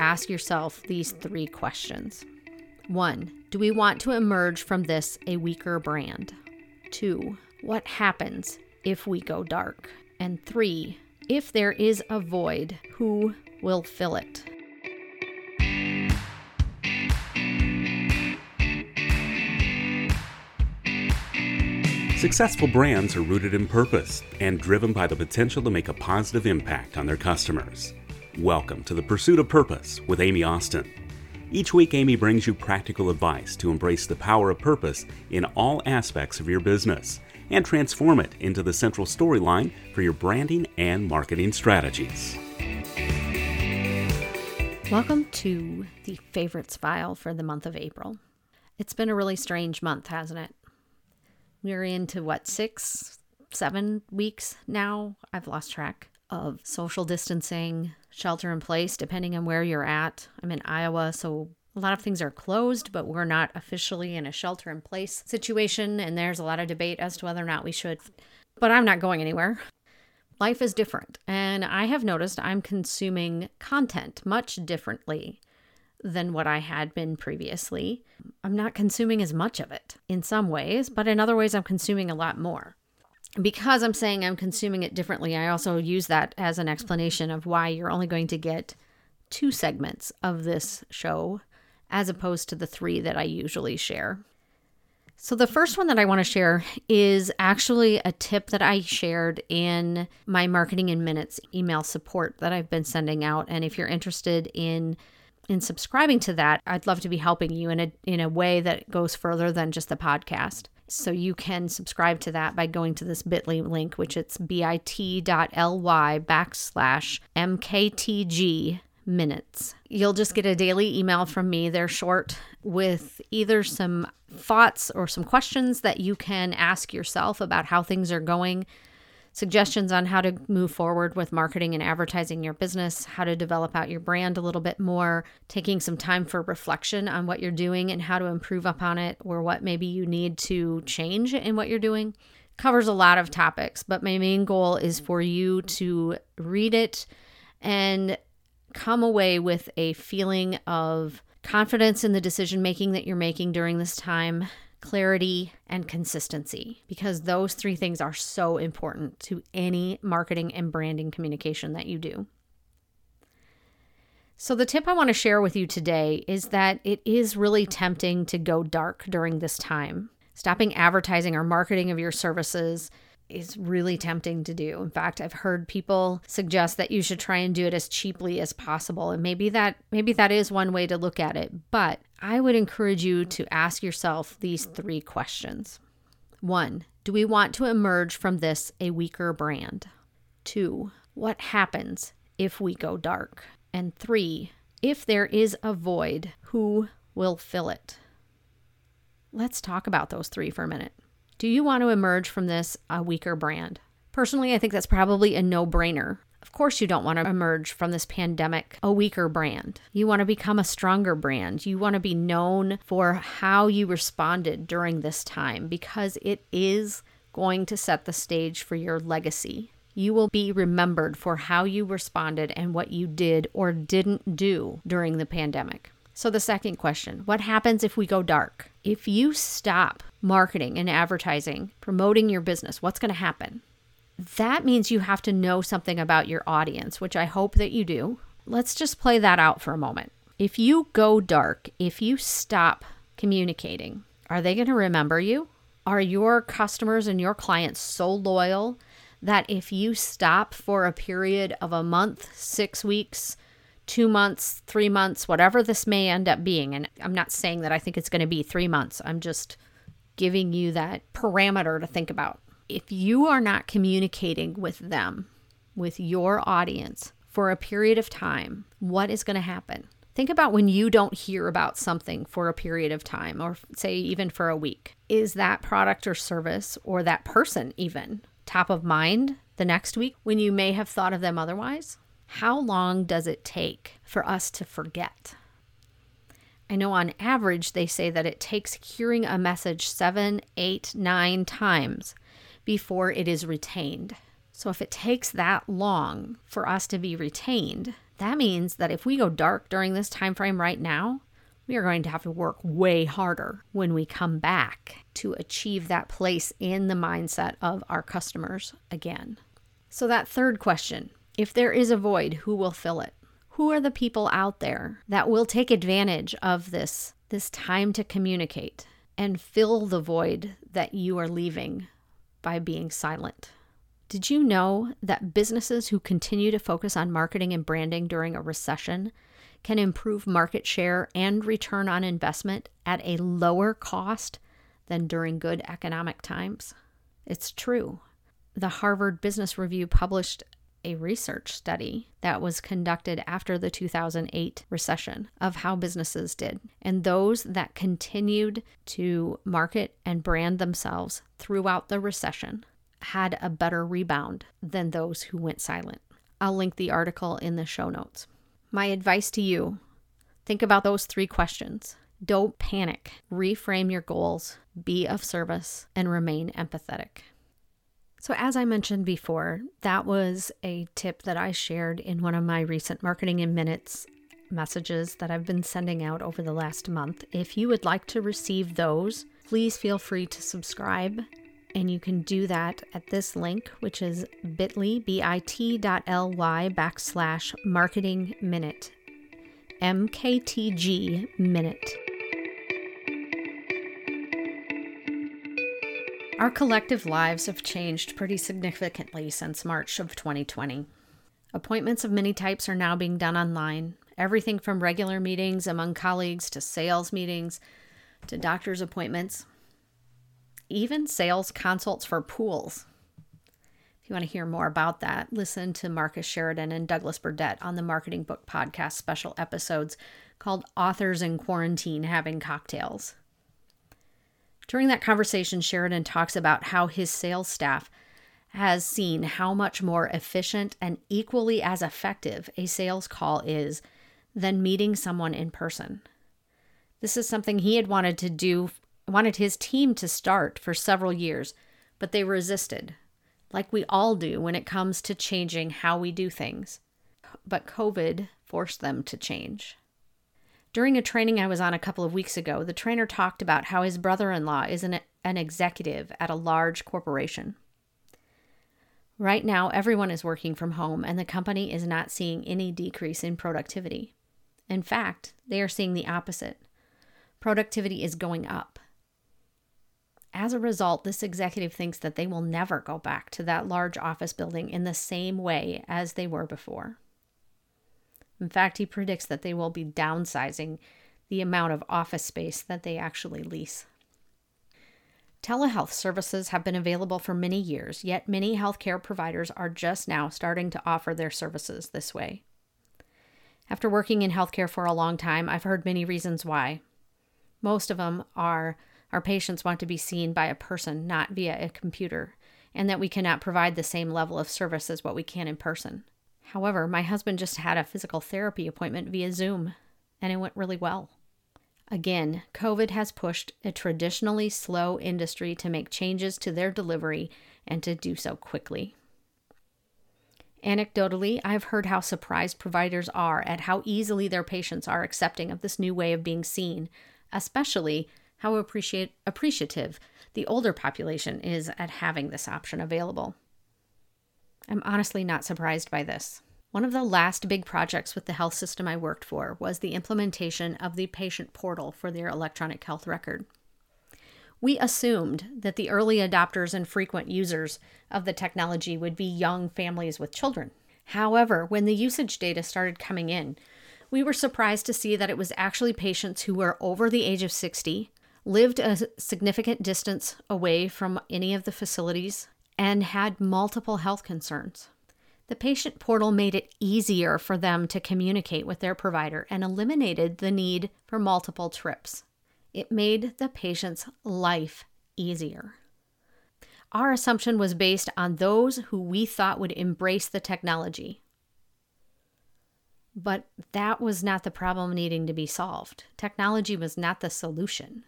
ask yourself these three questions. One, do we want to emerge from this a weaker brand? Two, what happens if we go dark? And three, if there is a void, who will fill it? Successful brands are rooted in purpose and driven by the potential to make a positive impact on their customers. Welcome to the Pursuit of Purpose with Amy Austin. Each week, Amy brings you practical advice to embrace the power of purpose in all aspects of your business and transform it into the central storyline for your branding and marketing strategies. Welcome to the favorites file for the month of April. It's been a really strange month, hasn't it? We're into what, six, seven weeks now? I've lost track of social distancing, shelter in place, depending on where you're at. I'm in Iowa, so a lot of things are closed, but we're not officially in a shelter in place situation. And there's a lot of debate as to whether or not we should. But I'm not going anywhere. Life is different. And I have noticed I'm consuming content much differently than what I had been previously. I'm not consuming as much of it in some ways, but in other ways, I'm consuming a lot more. Because I'm saying I'm consuming it differently, I also use that as an explanation of why you're only going to get two segments of this show as opposed to the three that I usually share. So, the first one that I want to share is actually a tip that I shared in my Marketing in Minutes email support that I've been sending out. And if you're interested in in subscribing to that, I'd love to be helping you in a in a way that goes further than just the podcast. So you can subscribe to that by going to this bit.ly link, which it's bit.ly backslash mktg minutes. You'll just get a daily email from me. They're short with either some thoughts or some questions that you can ask yourself about how things are going suggestions on how to move forward with marketing and advertising your business, how to develop out your brand a little bit more, taking some time for reflection on what you're doing and how to improve upon it, or what maybe you need to change in what you're doing. Covers a lot of topics, but my main goal is for you to read it and come away with a feeling of confidence in the decision making that you're making during this time clarity, and consistency because those three things are so important to any marketing and branding communication that you do. So, the tip I want to share with you today is that it is really tempting to go dark during this time. Stopping advertising or marketing of your services is really tempting to do. In fact, I've heard people suggest that you should try and do it as cheaply as possible. And maybe that maybe that is one way to look at it, but I would encourage you to ask yourself these three questions. 1. Do we want to emerge from this a weaker brand? 2. What happens if we go dark? And 3. If there is a void, who will fill it? Let's talk about those three for a minute. Do you want to emerge from this a weaker brand? Personally, I think that's probably a no brainer. Of course, you don't want to emerge from this pandemic a weaker brand. You want to become a stronger brand. You want to be known for how you responded during this time because it is going to set the stage for your legacy. You will be remembered for how you responded and what you did or didn't do during the pandemic. So, the second question what happens if we go dark? If you stop marketing and advertising, promoting your business, what's going to happen? That means you have to know something about your audience, which I hope that you do. Let's just play that out for a moment. If you go dark, if you stop communicating, are they going to remember you? Are your customers and your clients so loyal that if you stop for a period of a month, six weeks, two months, three months, whatever this may end up being. And I'm not saying that I think it's going to be three months, I'm just giving you that parameter to think about. If you are not communicating with them, with your audience for a period of time, what is going to happen? Think about when you don't hear about something for a period of time, or say even for a week. Is that product or service, or that person even, top of mind the next week when you may have thought of them otherwise? how long does it take for us to forget? I know on average they say that it takes hearing a message seven, eight, nine times before it is retained. So if it takes that long for us to be retained, That means that if we go dark during this time frame right now, we are going to have to work way harder when we come back to achieve that place in the mindset of our customers again. So, that third question if there is a void, who will fill it? Who are the people out there that will take advantage of this, this time to communicate and fill the void that you are leaving by being silent? Did you know that businesses who continue to focus on marketing and branding during a recession can improve market share and return on investment at a lower cost than during good economic times? It's true. The Harvard Business Review published a research study that was conducted after the 2008 recession of how businesses did. And those that continued to market and brand themselves throughout the recession had a better rebound than those who went silent. I'll link the article in the show notes. My advice to you think about those three questions. Don't panic. Reframe your goals, be of service, and remain empathetic. So, as I mentioned before, that was a tip that I shared in one of my recent Marketing in Minutes messages that I've been sending out over the last month. If you would like to receive those, please feel free to subscribe. And you can do that at this link, which is bit.ly, bit.ly backslash marketing minute, MKTG minute. Our collective lives have changed pretty significantly since March of 2020. Appointments of many types are now being done online. Everything from regular meetings among colleagues to sales meetings to doctor's appointments, even sales consults for pools. If you want to hear more about that, listen to Marcus Sheridan and Douglas Burdett on the Marketing Book Podcast special episodes called Authors in Quarantine Having Cocktails. During that conversation, Sheridan talks about how his sales staff has seen how much more efficient and equally as effective a sales call is than meeting someone in person. This is something he had wanted to do, wanted his team to start for several years, but they resisted, like we all do when it comes to changing how we do things. But COVID forced them to change. During a training I was on a couple of weeks ago, the trainer talked about how his brother in law is an, an executive at a large corporation. Right now, everyone is working from home, and the company is not seeing any decrease in productivity. In fact, they are seeing the opposite. Productivity is going up. As a result, this executive thinks that they will never go back to that large office building in the same way as they were before. In fact, he predicts that they will be downsizing the amount of office space that they actually lease. Telehealth services have been available for many years, yet many healthcare providers are just now starting to offer their services this way. After working in healthcare for a long time, I've heard many reasons why. Most of them are our patients want to be seen by a person, not via a computer, and that we cannot provide the same level of service as what we can in person. However, my husband just had a physical therapy appointment via Zoom, and it went really well. Again, COVID has pushed a traditionally slow industry to make changes to their delivery and to do so quickly. Anecdotally, I've heard how surprised providers are at how easily their patients are accepting of this new way of being seen, especially how appreciate, appreciative the older population is at having this option available. I'm honestly not surprised by this. One of the last big projects with the health system I worked for was the implementation of the patient portal for their electronic health record. We assumed that the early adopters and frequent users of the technology would be young families with children. However, when the usage data started coming in, we were surprised to see that it was actually patients who were over the age of 60, lived a significant distance away from any of the facilities, and had multiple health concerns. The patient portal made it easier for them to communicate with their provider and eliminated the need for multiple trips. It made the patient's life easier. Our assumption was based on those who we thought would embrace the technology. But that was not the problem needing to be solved. Technology was not the solution.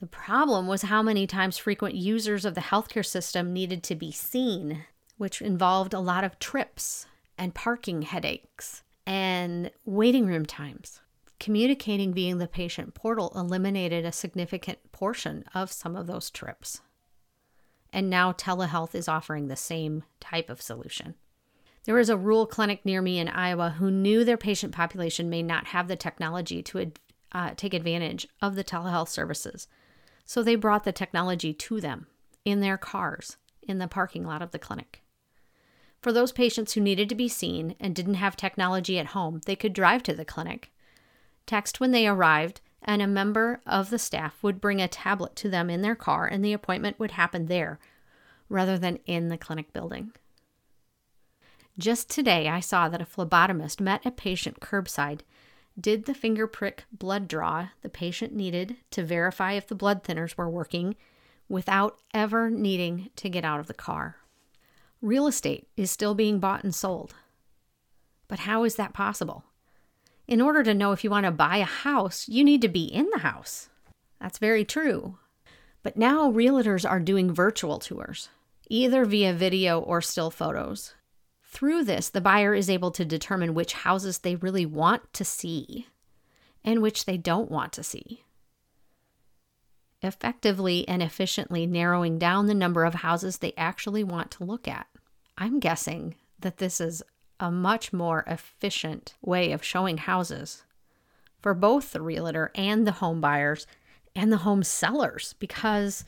The problem was how many times frequent users of the healthcare system needed to be seen, which involved a lot of trips and parking headaches and waiting room times. Communicating via the patient portal eliminated a significant portion of some of those trips. And now telehealth is offering the same type of solution. There was a rural clinic near me in Iowa who knew their patient population may not have the technology to uh, take advantage of the telehealth services. So they brought the technology to them in their cars in the parking lot of the clinic. For those patients who needed to be seen and didn't have technology at home, they could drive to the clinic, text when they arrived, and a member of the staff would bring a tablet to them in their car, and the appointment would happen there rather than in the clinic building. Just today, I saw that a phlebotomist met a patient curbside, did the finger prick blood draw the patient needed to verify if the blood thinners were working without ever needing to get out of the car. Real estate is still being bought and sold. But how is that possible? In order to know if you want to buy a house, you need to be in the house. That's very true. But now realtors are doing virtual tours, either via video or still photos. Through this, the buyer is able to determine which houses they really want to see and which they don't want to see. Effectively and efficiently narrowing down the number of houses they actually want to look at. I'm guessing that this is a much more efficient way of showing houses for both the realtor and the home buyers and the home sellers because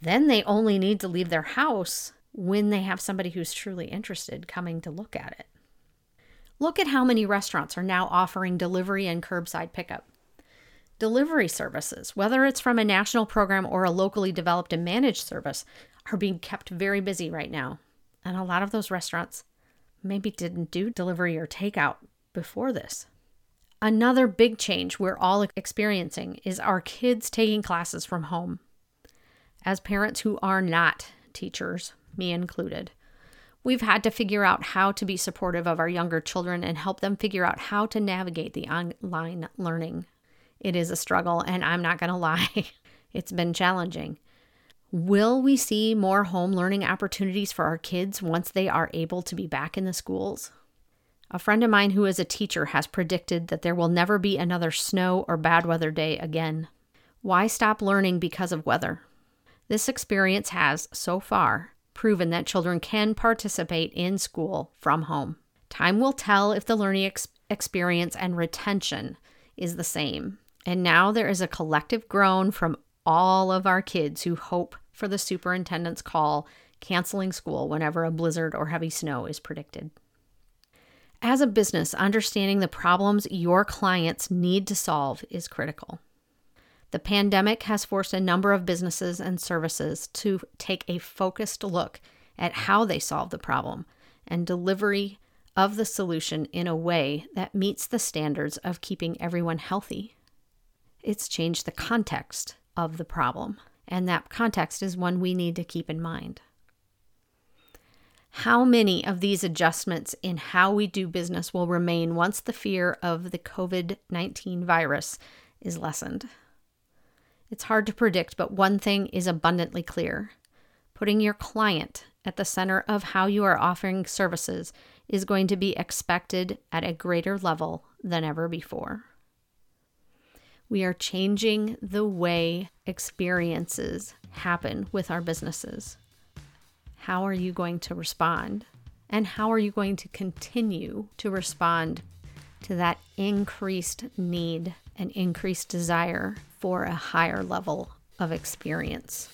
then they only need to leave their house when they have somebody who's truly interested coming to look at it. Look at how many restaurants are now offering delivery and curbside pickup. Delivery services, whether it's from a national program or a locally developed and managed service, are being kept very busy right now. And a lot of those restaurants maybe didn't do delivery or takeout before this. Another big change we're all experiencing is our kids taking classes from home. As parents who are not teachers, me included. We've had to figure out how to be supportive of our younger children and help them figure out how to navigate the online learning. It is a struggle, and I'm not going to lie, it's been challenging. Will we see more home learning opportunities for our kids once they are able to be back in the schools? A friend of mine who is a teacher has predicted that there will never be another snow or bad weather day again. Why stop learning because of weather? This experience has, so far, proven that children can participate in school from home. Time will tell if the learning ex- experience and retention is the same. And now there is a collective groan from all of our kids who hope for the superintendent's call canceling school whenever a blizzard or heavy snow is predicted. As a business, understanding the problems your clients need to solve is critical. The pandemic has forced a number of businesses and services to take a focused look at how they solve the problem and delivery of the solution in a way that meets the standards of keeping everyone healthy. It's changed the context of the problem, and that context is one we need to keep in mind. How many of these adjustments in how we do business will remain once the fear of the COVID 19 virus is lessened? It's hard to predict, but one thing is abundantly clear. Putting your client at the center of how you are offering services is going to be expected at a greater level than ever before. We are changing the way experiences happen with our businesses. How are you going to respond? And how are you going to continue to respond to that increased need and increased desire for a higher level of experience.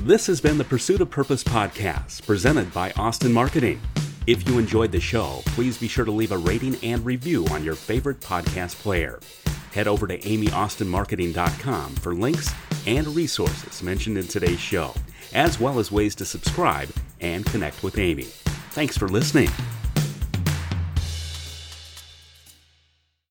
This has been the Pursuit of Purpose podcast presented by Austin Marketing. If you enjoyed the show, please be sure to leave a rating and review on your favorite podcast player. Head over to amyaustinmarketing.com for links and resources mentioned in today's show, as well as ways to subscribe and connect with Amy. Thanks for listening.